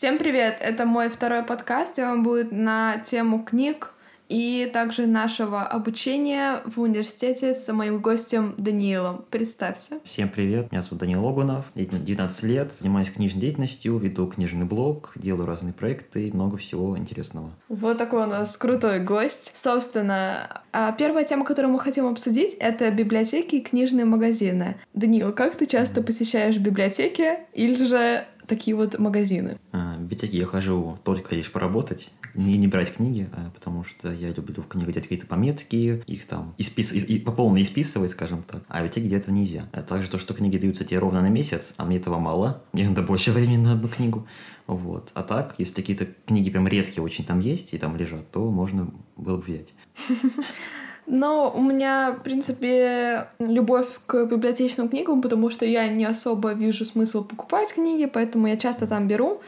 Всем привет! Это мой второй подкаст, и он будет на тему книг и также нашего обучения в университете с моим гостем Даниилом. Представься. Всем привет, меня зовут Даниил Логунов, 19 лет, занимаюсь книжной деятельностью, веду книжный блог, делаю разные проекты и много всего интересного. Вот такой у нас крутой гость. Собственно, а первая тема, которую мы хотим обсудить, это библиотеки и книжные магазины. Даниил, как ты часто посещаешь библиотеки или же такие вот магазины? А, в библиотеке я хожу только лишь поработать, не, не брать книги, а, потому что я люблю в книгах делать какие-то пометки, их там испис... и, по полной исписывать, скажем так. А в библиотеке делать этого нельзя. А также то, что книги даются тебе ровно на месяц, а мне этого мало, мне надо больше времени на одну книгу. Вот. А так, если какие-то книги прям редкие очень там есть и там лежат, то можно было бы взять. Но у меня, в принципе, любовь к библиотечным книгам, потому что я не особо вижу смысл покупать книги, поэтому я часто там беру.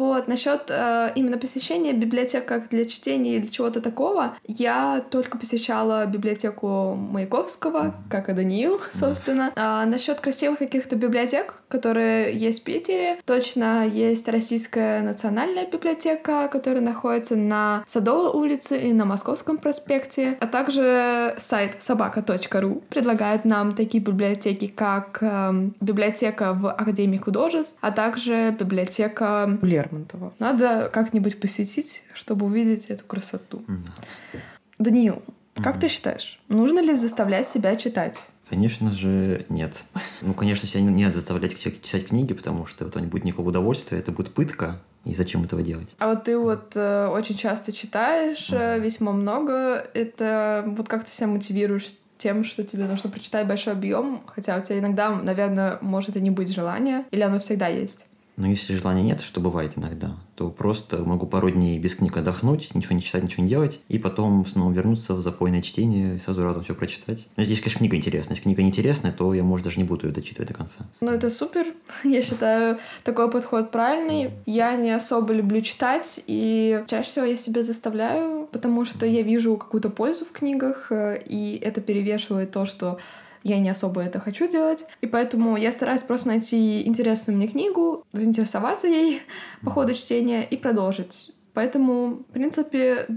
Вот, насчет э, именно посещения библиотек как для чтения или чего-то такого, я только посещала библиотеку Маяковского, как и Даниил, собственно. А насчет красивых каких-то библиотек, которые есть в Питере, точно есть Российская национальная библиотека, которая находится на Садовой улице и на Московском проспекте, а также сайт собака.ру предлагает нам такие библиотеки, как э, библиотека в Академии художеств, а также библиотека Лер Лермонтова. Надо как-нибудь посетить, чтобы увидеть эту красоту. Да. Даниил, как ты считаешь, нужно ли заставлять себя читать? Конечно же, нет. Ну, конечно, себя не надо заставлять читать книги, потому что это не будет никакого удовольствия, это будет пытка, и зачем этого делать? А вот ты вот э, очень часто читаешь, э, весьма много. Это вот как ты себя мотивируешь тем, что тебе нужно прочитать большой объем, хотя у тебя иногда, наверное, может и не быть желания, или оно всегда есть? Но если желания нет, что бывает иногда, то просто могу пару дней без книг отдохнуть, ничего не читать, ничего не делать, и потом снова вернуться в запойное чтение и сразу разом все прочитать. Но здесь, конечно, книга интересная. Если книга неинтересная, то я, может, даже не буду ее дочитывать до конца. Ну, это супер. Я считаю, такой подход правильный. Я не особо люблю читать, и чаще всего я себя заставляю, потому что я вижу какую-то пользу в книгах, э, и это перевешивает то, что я не особо это хочу делать. И поэтому я стараюсь просто найти интересную мне книгу, заинтересоваться ей по ходу чтения и продолжить. Поэтому, в принципе,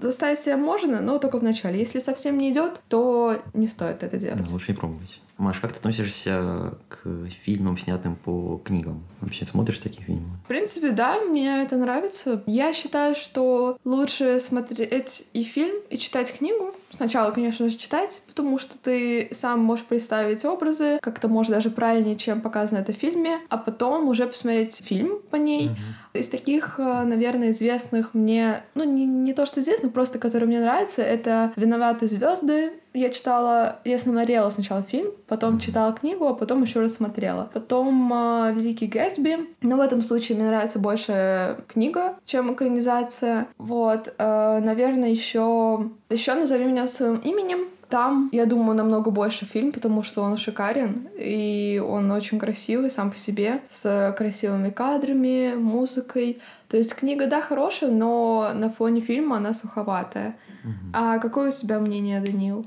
заставить себя можно, но только в начале. Если совсем не идет, то не стоит это делать. Да, лучше не пробовать. Маш, как ты относишься к фильмам, снятым по книгам? Вообще смотришь такие фильмы? В принципе, да, мне это нравится. Я считаю, что лучше смотреть и фильм, и читать книгу. Сначала, конечно же, читать, потому что ты сам можешь представить образы, как-то может даже правильнее, чем показано это в фильме, а потом уже посмотреть фильм по ней. Uh-huh. Из таких, э, наверное, известных мне, ну, не, не то что известных, просто которые мне нравятся, это «Виноваты звезды», я читала, я смотрела сначала фильм, потом читала книгу, а потом еще раз смотрела. Потом э, Великий Гэтсби. Но в этом случае мне нравится больше книга, чем экранизация. Вот, э, наверное, еще еще назови меня своим именем. Там, я думаю, намного больше фильм, потому что он шикарен, и он очень красивый сам по себе, с красивыми кадрами, музыкой. То есть книга, да, хорошая, но на фоне фильма она суховатая. Угу. А какое у тебя мнение, Даниил?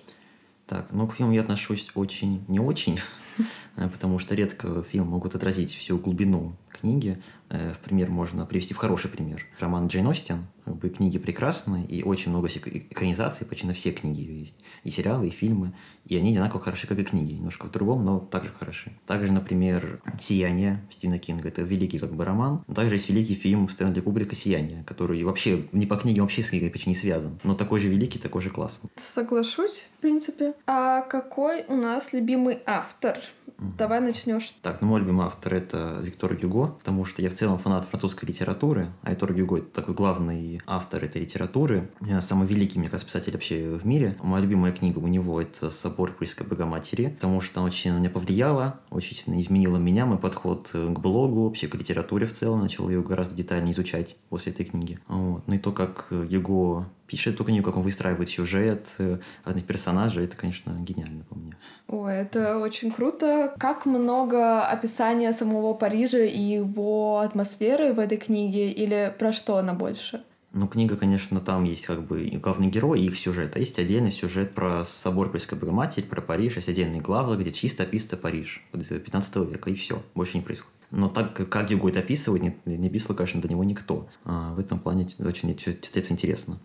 Так, ну, к фильму я отношусь очень не очень, потому что редко фильм могут отразить всю глубину книги. Э, в пример можно привести в хороший пример. Роман Джейн Остин. Как бы книги прекрасные, и очень много экранизаций, почти на все книги есть. И сериалы, и фильмы. И они одинаково хороши, как и книги. Немножко в другом, но также хороши. Также, например, «Сияние» Стивена Кинга. Это великий как бы роман. Но также есть великий фильм Стэнли Кубрика «Сияние», который вообще не по книге, вообще с книгой почти не связан. Но такой же великий, такой же классный. Соглашусь, в принципе. А какой у нас любимый автор? Давай начнешь. Так, ну мой любимый автор это Виктор Гюго, потому что я в целом фанат французской литературы, а Виктор Гюго это такой главный автор этой литературы, самый великий, мне кажется, писатель вообще в мире. Моя любимая книга у него это «Собор Парижской Богоматери», потому что она очень на меня повлияла, очень сильно изменила меня, мой подход к блогу, вообще к литературе в целом, начал ее гораздо детальнее изучать после этой книги. Вот. Ну и то, как Гюго пишет эту книгу, как он выстраивает сюжет, э, разных персонажей, это, конечно, гениально по мне. Ой, это очень круто. Как много описания самого Парижа и его атмосферы в этой книге, или про что она больше? Ну, книга, конечно, там есть как бы главный герой и их сюжет. А есть отдельный сюжет про собор Пресской Богоматери, про Париж. Есть отдельные главы, где чисто описано Париж 15 века, и все. Больше не происходит. Но так, как его это описывает, не, не писал, конечно, до него никто. А в этом плане очень читается интересно.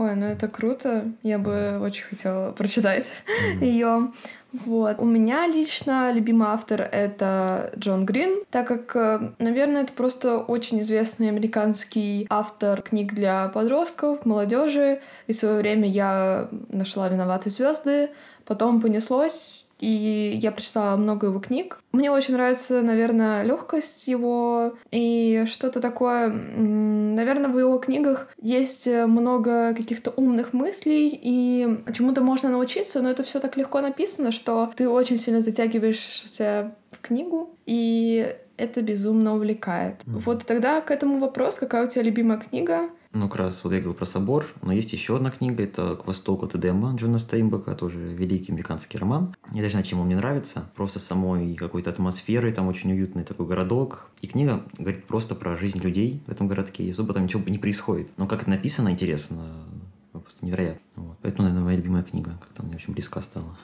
Ой, ну это круто. Я бы очень хотела прочитать mm-hmm. ее. Вот. У меня лично любимый автор — это Джон Грин, так как, э, наверное, это просто очень известный американский автор книг для подростков, молодежи. И в свое время я нашла «Виноваты звезды», потом понеслось, и я прочитала много его книг. Мне очень нравится, наверное, легкость его и что-то такое. Наверное, в его книгах есть много каких-то умных мыслей, и чему-то можно научиться, но это все так легко написано, что ты очень сильно затягиваешься в книгу, и это безумно увлекает. Mm-hmm. Вот тогда к этому вопрос, какая у тебя любимая книга? Ну, как раз вот я говорил про собор, но есть еще одна книга, это «К востоку от Эдема» Джона Стейнбека, тоже великий американский роман. Не даже знаю, чем он мне нравится, просто самой какой-то атмосферой, там очень уютный такой городок. И книга говорит просто про жизнь людей в этом городке, и особо там ничего не происходит. Но как это написано, интересно, просто невероятно. Вот. Поэтому, наверное, моя любимая книга, как-то мне очень близко стала.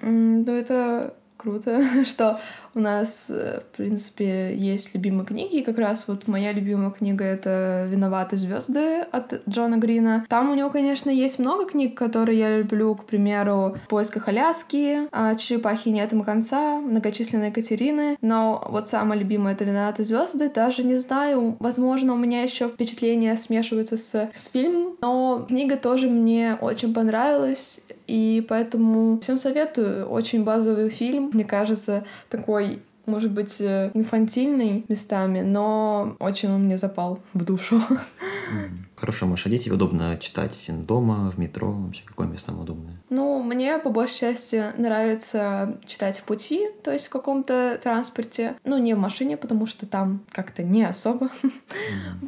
Ну, это круто, что у нас, э, в принципе, есть любимые книги. И как раз вот моя любимая книга — это «Виноваты звезды от Джона Грина. Там у него, конечно, есть много книг, которые я люблю, к примеру, «В поисках Аляски», а «Черепахи нет им конца», «Многочисленные Катерины». Но вот самая любимая — это «Виноваты звезды». Даже не знаю, возможно, у меня еще впечатления смешиваются с, с фильмом, но книга тоже мне очень понравилась, и поэтому всем советую. Очень базовый фильм, мне кажется, такой может быть, э, инфантильный местами, но очень он мне запал в душу. Хорошо, Маша, дети удобно читать дома, в метро, вообще какое место удобное? Ну, мне по большей части нравится читать в пути, то есть в каком-то транспорте. Ну, не в машине, потому что там как-то не особо.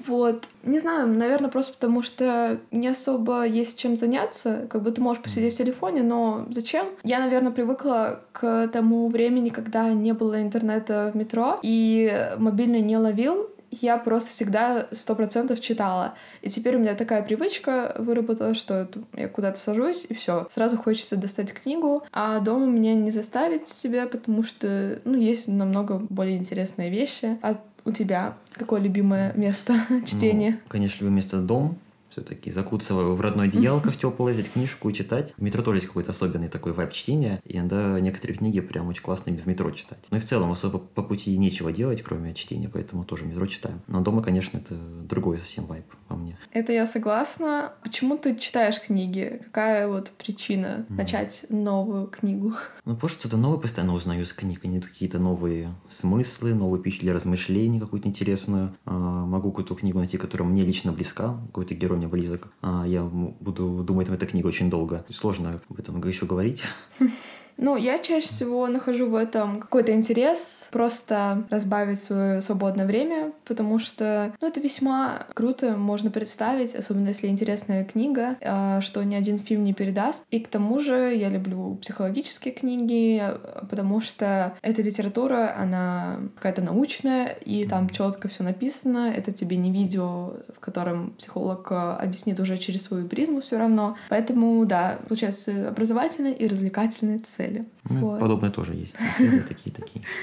Вот. Не знаю, наверное, просто потому что не особо есть чем заняться. Как бы ты можешь посидеть в телефоне, но зачем? Я, наверное, привыкла к тому времени, когда не было интернета в метро, и мобильный не ловил, я просто всегда сто процентов читала. И теперь у меня такая привычка выработалась, что я куда-то сажусь, и все. Сразу хочется достать книгу, а дома меня не заставить себя, потому что, ну, есть намного более интересные вещи. А у тебя какое любимое место чтения? Ну, конечно, любимое место дом все-таки закутаться в родное одеялко в теплое, взять книжку и читать. В метро тоже есть какой-то особенный такой вайб чтения, и иногда некоторые книги прям очень классно именно в метро читать. Ну и в целом особо по пути нечего делать, кроме чтения, поэтому тоже в метро читаем. Но дома, конечно, это другой совсем вайб по мне. Это я согласна. Почему ты читаешь книги? Какая вот причина mm. начать новую книгу? Ну, потому что что-то новое постоянно узнаю из книг. Они какие-то новые смыслы, новые пищи для размышлений какую-то интересную. А, могу какую-то книгу найти, которая мне лично близка, какой-то герой мне близок. А я буду думать об этой книге очень долго. Сложно об этом еще говорить. Ну, я чаще всего нахожу в этом какой-то интерес, просто разбавить свое свободное время, потому что, ну, это весьма круто, можно представить, особенно если интересная книга, а, что ни один фильм не передаст. И к тому же я люблю психологические книги, потому что эта литература, она какая-то научная, и там четко все написано. Это тебе не видео, в котором психолог а, объяснит уже через свою призму все равно. Поэтому, да, получается образовательные и развлекательные цели цели. Ну, вот. Подобное тоже есть. Цели такие-такие.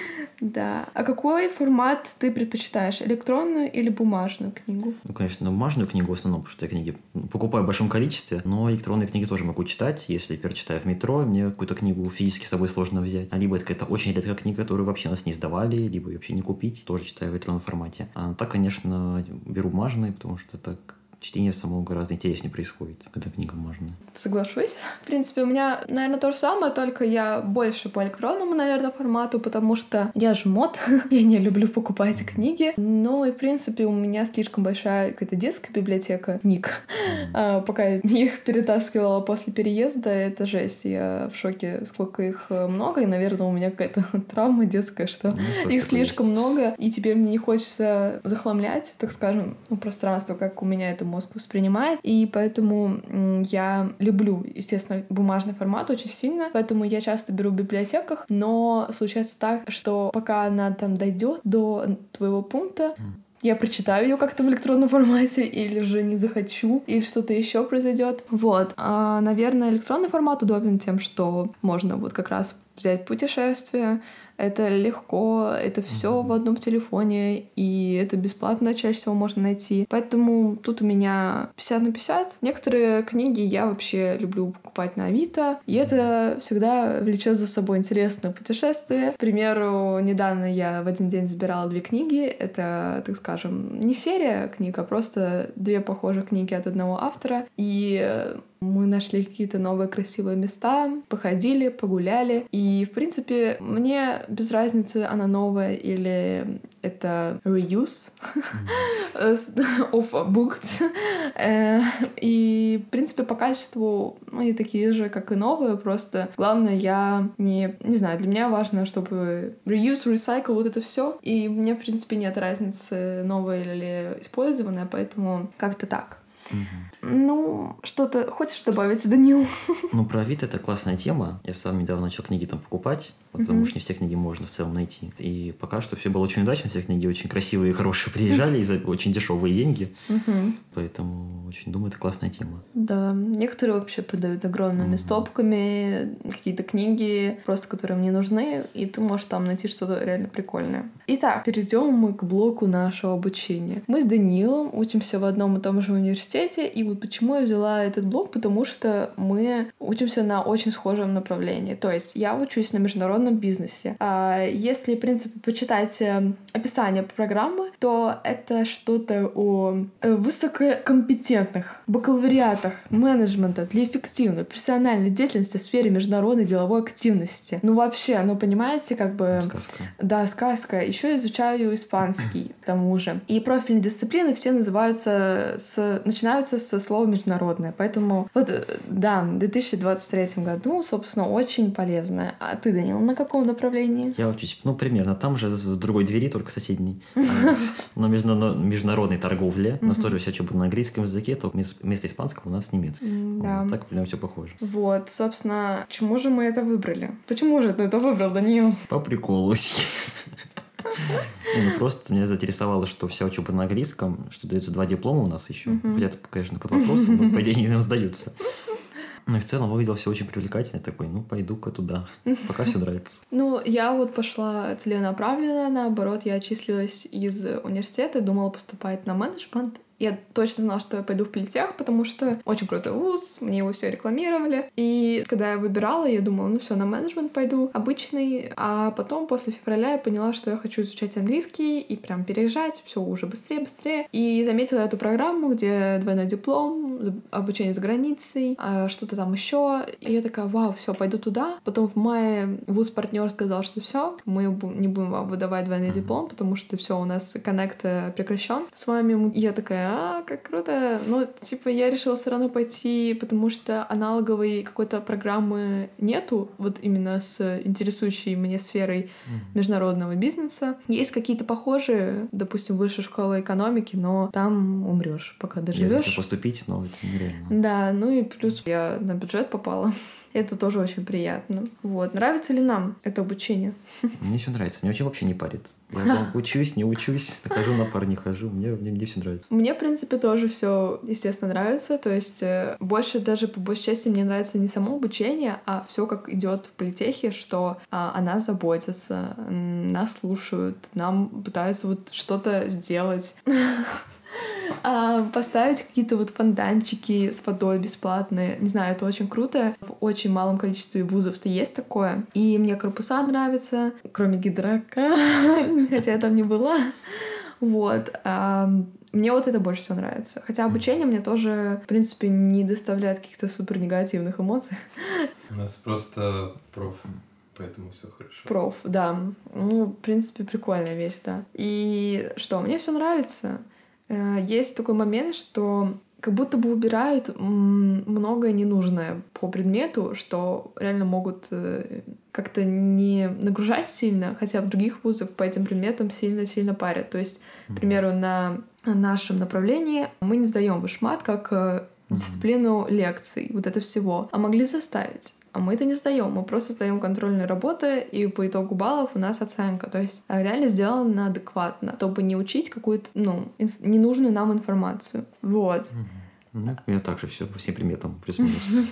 Да. А какой формат ты предпочитаешь? Электронную или бумажную книгу? Ну, конечно, бумажную книгу в основном, потому что я книги покупаю в большом количестве, но электронные книги тоже могу читать. Если, например, читаю в метро, мне какую-то книгу физически с собой сложно взять. А либо это какая-то очень редкая книга, которую вообще нас не сдавали, либо вообще не купить, тоже читаю в электронном формате. А так, конечно, беру бумажные, потому что это чтение само гораздо интереснее происходит, когда книга бумажная. Соглашусь. В принципе, у меня, наверное, то же самое, только я больше по электронному, наверное, формату, потому что я же мод, я не люблю покупать книги. Но и, в принципе, у меня слишком большая какая-то детская библиотека книг. А, пока я их перетаскивала после переезда, это жесть. Я в шоке, сколько их э, много, и, наверное, у меня какая-то травма детская, что ну, их слишком есть. много, и теперь мне не хочется захламлять, так скажем, ну, пространство, как у меня это мозг воспринимает. И поэтому я люблю, естественно, бумажный формат очень сильно, поэтому я часто беру в библиотеках, но случается так, что пока она там дойдет до твоего пункта, я прочитаю ее как-то в электронном формате, или же не захочу, или что-то еще произойдет. Вот. А, наверное, электронный формат удобен тем, что можно вот как раз взять путешествие, это легко, это все в одном телефоне, и это бесплатно чаще всего можно найти. Поэтому тут у меня 50 на 50. Некоторые книги я вообще люблю покупать на Авито, и это всегда влечет за собой интересное путешествие. К примеру, недавно я в один день забирала две книги. Это, так скажем, не серия книг, а просто две похожие книги от одного автора. И мы нашли какие-то новые красивые места, походили, погуляли. И, в принципе, мне без разницы, она новая или это reuse of books. Э, и, в принципе, по качеству они такие же, как и новые, просто главное, я не, не знаю, для меня важно, чтобы reuse, recycle, вот это все. И мне, в принципе, нет разницы, новое или использованное, поэтому как-то так. Ну, что-то хочешь добавить, Данил? Ну, про Авито это классная тема. Я сам недавно начал книги там покупать, потому что не все книги можно в целом найти. И пока что все было очень удачно, все книги очень красивые и хорошие приезжали и за очень дешевые деньги. Поэтому очень думаю, это классная тема. Да, некоторые вообще продают огромными стопками какие-то книги, просто которые мне нужны, и ты можешь там найти что-то реально прикольное. Итак, перейдем мы к блоку нашего обучения. Мы с Данилом учимся в одном и том же университете, и вот почему я взяла этот блок, потому что мы учимся на очень схожем направлении. То есть я учусь на международном бизнесе. А если, в принципе, почитать э, описание программы, то это что-то о э, высококомпетентных бакалавриатах менеджмента для эффективной профессиональной деятельности в сфере международной деловой активности. Ну вообще, ну понимаете, как бы... Сказка. Да, сказка. Еще изучаю испанский, к тому же. И профильные дисциплины все называются с... начинаются со слова международное. Поэтому вот, э, да, в 2023 году, собственно, очень полезное. А ты, Данил, на каком направлении? Я учусь, ну, примерно там же, в другой двери, только соседней. На международной торговле. У нас тоже вся учеба на английском языке, только вместо испанского у нас немецкий. Да. Так прям все похоже. Вот, собственно, почему же мы это выбрали? Почему же ты это выбрал, Данил? По приколу. Ну, просто меня заинтересовало, что вся учеба на английском, что даются два диплома у нас еще. Хотя это, конечно, под вопросом, но, по идее, они нам сдаются. Ну и в целом выглядело все очень привлекательно. Такой, ну, пойду-ка туда. Пока все нравится. Ну, я вот пошла целенаправленно, наоборот, я отчислилась из университета, думала поступать на менеджмент, я точно знала, что я пойду в политех, потому что очень крутой вуз, мне его все рекламировали. И когда я выбирала, я думала, ну все, на менеджмент пойду, обычный. А потом, после февраля, я поняла, что я хочу изучать английский и прям переезжать, все уже быстрее, быстрее. И заметила эту программу, где двойной диплом, обучение за границей, а что-то там еще. И я такая, вау, все, пойду туда. Потом в мае вуз-партнер сказал, что все, мы не будем вам выдавать двойной диплом, потому что все, у нас коннект э, прекращен с вами. Я такая, а, как круто. Ну, типа, я решила все равно пойти, потому что аналоговой какой-то программы нету, вот именно с интересующей меня сферой международного бизнеса. Есть какие-то похожие, допустим, высшая школа экономики, но там умрешь, пока доживешь. поступить, но это нереально. Да, ну и плюс я на бюджет попала. Это тоже очень приятно. Вот. Нравится ли нам это обучение? Мне все нравится. Мне очень вообще не парит. Я учусь, не учусь, хожу на пар, не хожу. Мне, мне, мне все нравится. Мне, в принципе, тоже все, естественно, нравится. То есть э, больше даже по большей части мне нравится не само обучение, а все как идет в политехе, что а, о нас заботятся, нас слушают, нам пытаются вот что-то сделать. а, поставить какие-то вот фонтанчики с водой бесплатные. Не знаю, это очень круто. В очень малом количестве вузов-то есть такое. И мне корпуса нравятся, кроме гидрака, хотя я там не была. Вот. А, мне вот это больше всего нравится. Хотя обучение мне тоже, в принципе, не доставляет каких-то супер негативных эмоций. У нас просто проф, поэтому все хорошо. Проф, да. Ну, в принципе, прикольная вещь, да. И что, мне все нравится. Э, есть такой момент, что как будто бы убирают многое ненужное по предмету, что реально могут э, как-то не нагружать сильно, хотя в других вузах по этим предметам сильно-сильно парят. То есть, к примеру, на нашем направлении мы не сдаем вышмат как э, дисциплину лекций, вот это всего, а могли заставить. А мы это не сдаем, мы просто сдаем контрольные работы, и по итогу баллов у нас оценка. То есть а, реально сделано адекватно, чтобы не учить какую-то, ну, инф- ненужную нам информацию. Вот. Ну, у меня также все по всем приметам плюс-минус.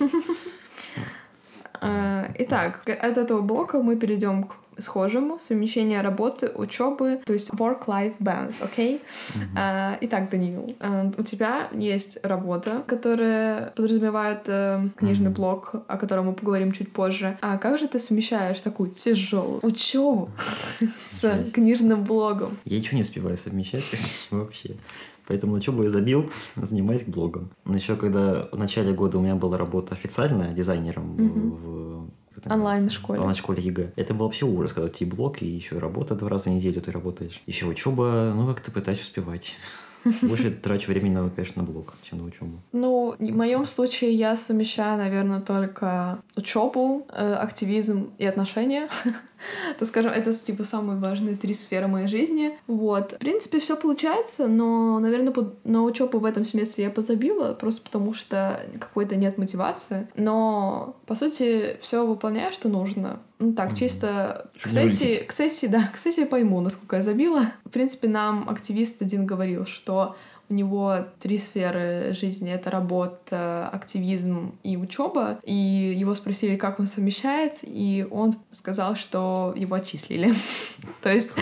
А, Итак, от этого блока мы перейдем к схожему совмещение работы, учебы, то есть work-life balance, окей? Okay? А, итак, Даниил, а, у тебя есть работа, которая подразумевает э, книжный блок, о котором мы поговорим чуть позже. А как же ты совмещаешь такую тяжелую учебу с книжным блогом? Я ничего не успеваю совмещать вообще. Поэтому учебу я забил, занимаюсь блогом. Но еще когда в начале года у меня была работа официальная дизайнером в Онлайн-школе. Онлайн-школе ЕГЭ. Это был вообще ужас, когда у тебя блог и еще работа два раза в неделю ты работаешь. Еще учеба, ну как-то пытаюсь успевать. Больше трачу времени, конечно, на блог, чем на учебу. Ну, в моем случае я совмещаю, наверное, только учебу, э, активизм и отношения. так скажем, это типа самые важные три сферы моей жизни. Вот. В принципе, все получается, но, наверное, под, на учебу в этом семестре я позабила, просто потому что какой-то нет мотивации. Но, по сути, все выполняю, что нужно. Ну так, чисто к сессии, к сессии, да, к сессии пойму, насколько я забила. В принципе, нам активист один говорил, что у него три сферы жизни. Это работа, активизм и учеба. И его спросили, как он совмещает, и он сказал, что его отчислили. То есть,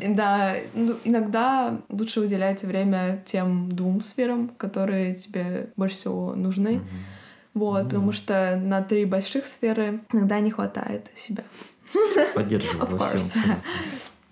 да, ну, иногда лучше уделять время тем двум сферам, которые тебе больше всего нужны. Вот, потому что на три больших сферы иногда не хватает себя. Поддерживаю во всем.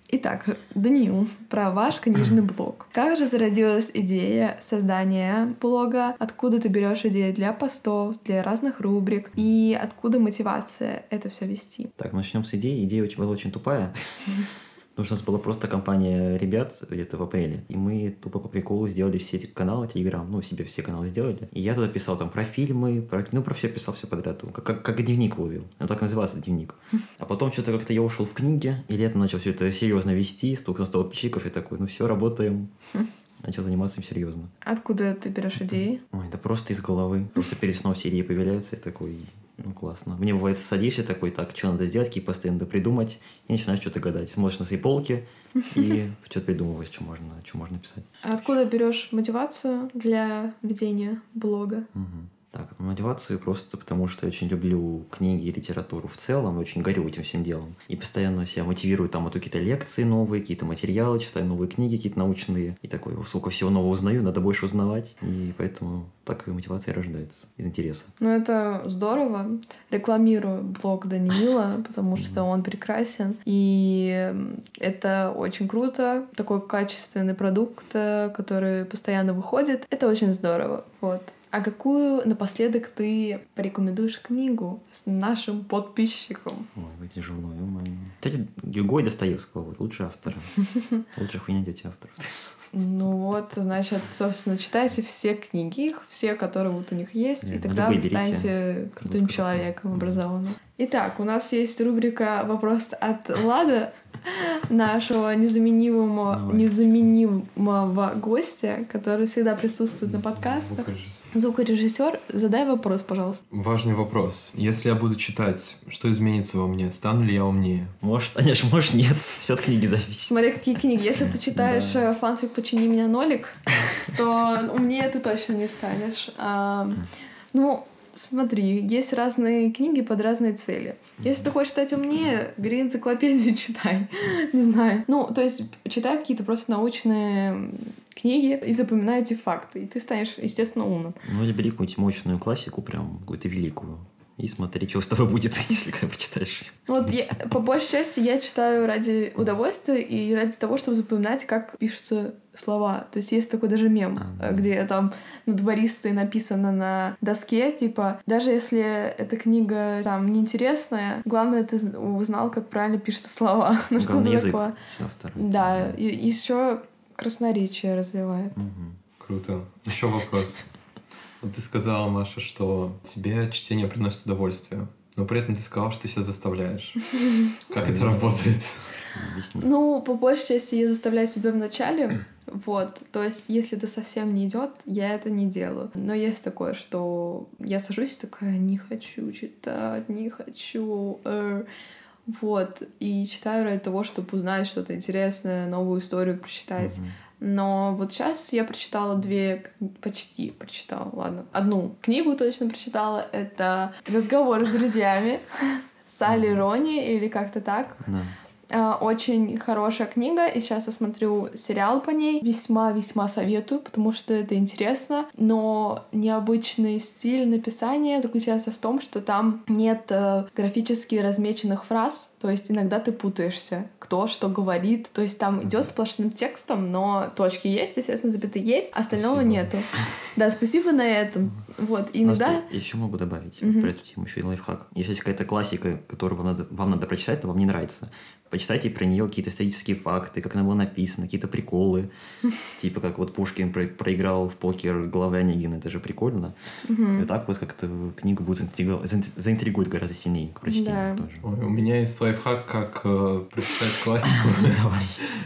Итак, Даниил, про ваш книжный блог. Как же зародилась идея создания блога? Откуда ты берешь идеи для постов, для разных рубрик? И откуда мотивация это все вести? Так, начнем с идеи. Идея была очень тупая. Потому что у нас была просто компания ребят где-то в апреле. И мы тупо по приколу сделали все эти каналы, Телеграм, ну, себе все каналы сделали. И я туда писал там про фильмы, про, ну, про все писал, все подряд. Как, как, как дневник вывел. Он так назывался дневник. А потом что-то как-то я ушел в книги, и летом начал все это серьезно вести, столько стало подписчиков, и такой, ну все, работаем начал заниматься им серьезно. Откуда ты берешь идеи? Ой, да просто из головы. Просто перед сном все идеи появляются, и такой, ну, классно. Мне бывает, садишься такой, так, что надо сделать, какие посты надо придумать, и начинаешь что-то гадать. Смотришь на свои полки и что-то придумываешь, что можно, что можно писать. А откуда берешь мотивацию для ведения блога? Угу. Так, мотивацию просто потому, что я очень люблю книги и литературу в целом, и очень горю этим всем делом. И постоянно себя мотивирую там, а то какие-то лекции новые, какие-то материалы, читаю новые книги какие-то научные. И такой, сколько всего нового узнаю, надо больше узнавать. И поэтому так и мотивация рождается из интереса. Ну, это здорово. Рекламирую блог Даниила, потому что он прекрасен. И это очень круто. Такой качественный продукт, э, который постоянно выходит. Это очень здорово. Вот. А какую напоследок ты порекомендуешь книгу с нашим подписчикам? Ой, вы тяжело, ё Кстати, Гюго и Достоевского, вот лучшие авторы. Лучших вы не найдете авторов. Ну вот, значит, собственно, читайте все книги их, все, которые вот у них есть, и тогда вы станете крутым человеком образованным. Итак, у нас есть рубрика «Вопрос от Лада», нашего незаменимого, незаменимого гостя, который всегда присутствует на подкастах. Звукорежиссер, задай вопрос, пожалуйста. Важный вопрос. Если я буду читать, что изменится во мне? Стану ли я умнее? Может, конечно, может, нет. Все от книги зависит. Смотри, какие книги. Если ты читаешь да. Э, фанфик «Почини меня, нолик», то умнее ты точно не станешь. А, ну, смотри, есть разные книги под разные цели. Если ты хочешь стать умнее, бери энциклопедию, читай. Не знаю. Ну, то есть, читай какие-то просто научные книги и запоминай эти факты, и ты станешь, естественно, умным. Ну, или бери какую-нибудь мощную классику, прям какую-то великую. И смотри, что с тобой будет, если когда прочитаешь. Вот я, по большей части я читаю ради удовольствия и ради того, чтобы запоминать, как пишутся слова. То есть есть такой даже мем, а, да. где там над баристой написано на доске, типа, даже если эта книга там неинтересная, главное, ты узнал, как правильно пишутся слова. Ну что такое. Да, и еще красноречие развивает. Угу. Круто. Еще вопрос. Ты сказала, Маша, что тебе чтение приносит удовольствие, но при этом ты сказала, что ты себя заставляешь. Как это работает? Ну, по большей части я заставляю себя в начале, вот, то есть, если это совсем не идет, я это не делаю. Но есть такое, что я сажусь такая, не хочу читать, не хочу. Э, вот, и читаю ради того, чтобы узнать что-то интересное, новую историю прочитать. Но вот сейчас я прочитала две, почти прочитала, ладно, одну книгу точно прочитала. Это «Разговор с друзьями» Салли Рони или как-то так. Да. А, Очень хорошая книга, и сейчас я смотрю сериал по ней. Весьма-весьма советую, потому что это интересно. Но необычный стиль написания заключается в том, что там нет э, графически размеченных фраз, то есть иногда ты путаешься, кто что говорит. То есть там идет сплошным текстом, но точки есть, естественно, запятые есть, остального Спасибо. нету. Да, спасибо на этом. Вот, и Настя, иногда... еще могу добавить Мгм. про эту тему еще и лайфхак. Если есть какая-то классика, которую вам надо, вам надо прочитать, то вам не нравится, почитайте про нее какие-то исторические факты, как она была написана, какие-то приколы. Типа как вот Пушкин про- проиграл в покер главы Онегина, это же прикольно. Мгм. И так вас как-то книгу будет заинтриго- заин- заинтригует гораздо сильнее к прочтению Да. тоже. Ой, у меня есть лайфхак, как э, прочитать классику. Давай.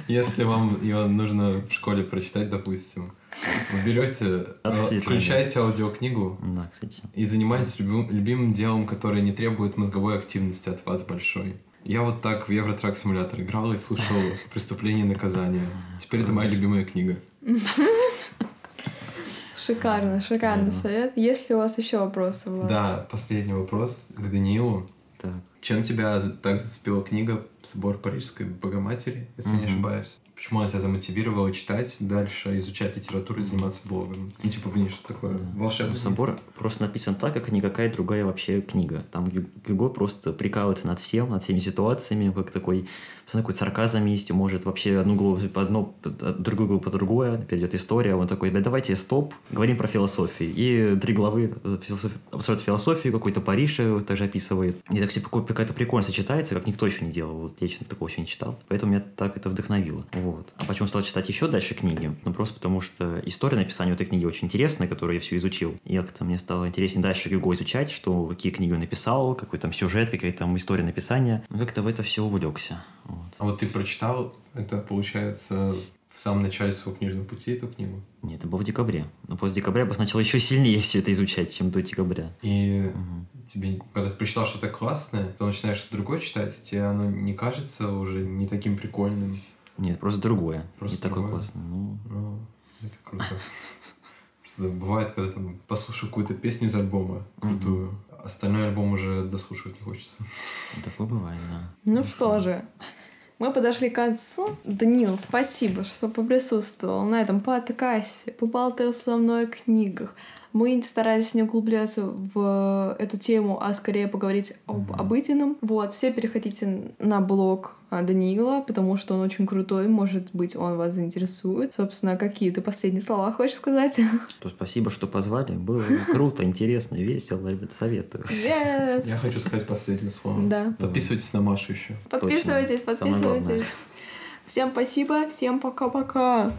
Если вам ее нужно в школе прочитать, допустим, вы берете, э, включаете аудиокнигу и занимаетесь любим- любимым делом, которое не требует мозговой активности от вас большой. Я вот так в Евротрак симулятор играл и слушал «Преступление и наказание». Теперь это моя любимая книга. Шикарно, шикарный совет. Есть ли у вас еще вопросы, Влад? Да, последний вопрос к Даниилу. Так. Чем тебя так зацепила книга «Собор Парижской Богоматери», если я не ошибаюсь? Почему она тебя замотивировала читать дальше, изучать литературу и заниматься блогом? Ну, типа, в ней что такое? Волшебный Собор просто написан так, как никакая другая вообще книга. Там Гю- Гюго просто прикалывается над всем, над всеми ситуациями, как такой, какой сарказм есть, может вообще одну голову по одно, другую голову по другое, идет история, он такой, «Да давайте стоп, говорим про философию. И три главы э, философ- обсуждают философию, какой-то Париж э, также описывает. И так все какая-то прикольно сочетается, как никто еще не делал. Вот я лично такого еще не читал. Поэтому меня так это вдохновило. Вот. А почему стал читать еще дальше книги? Ну, просто потому что история написания этой книги очень интересная, которую я всю изучил. И как-то мне стало интереснее дальше Гюго изучать, что, какие книги он написал, какой там сюжет, какая там история написания. Ну, как-то в это все увлекся. Вот. А вот ты прочитал, это получается в самом начале своего книжного пути эту книгу? Нет, это было в декабре. Но после декабря я бы начал еще сильнее все это изучать, чем до декабря. И Мгм. тебе, когда ты прочитал что-то классное, то начинаешь что-то другое читать, тебе оно не кажется уже не таким прикольным. Нет, просто другое. Просто не такое другое. классное. Ну, Ну, это круто. Просто бывает, когда там послушаю какую-то песню из альбома крутую, остальной альбом уже дослушивать не хочется. такое бывает, да. Ну что же, мы подошли к концу. Данил, спасибо, что поприсутствовал на этом подкасте, поболтал со мной о книгах. Мы старались не углубляться в эту тему, а скорее поговорить об обыденном. Вот, все переходите на блог а, Даниила, потому что он очень крутой, может быть, он вас заинтересует. Собственно, какие ты последние слова хочешь сказать? То спасибо, что позвали. Было круто, интересно, весело, ребят, советую. Yes. Я хочу сказать последнее слово. Да. Подписывайтесь на Машу еще. Подписывайтесь, главное. подписывайтесь. Всем спасибо, всем пока-пока.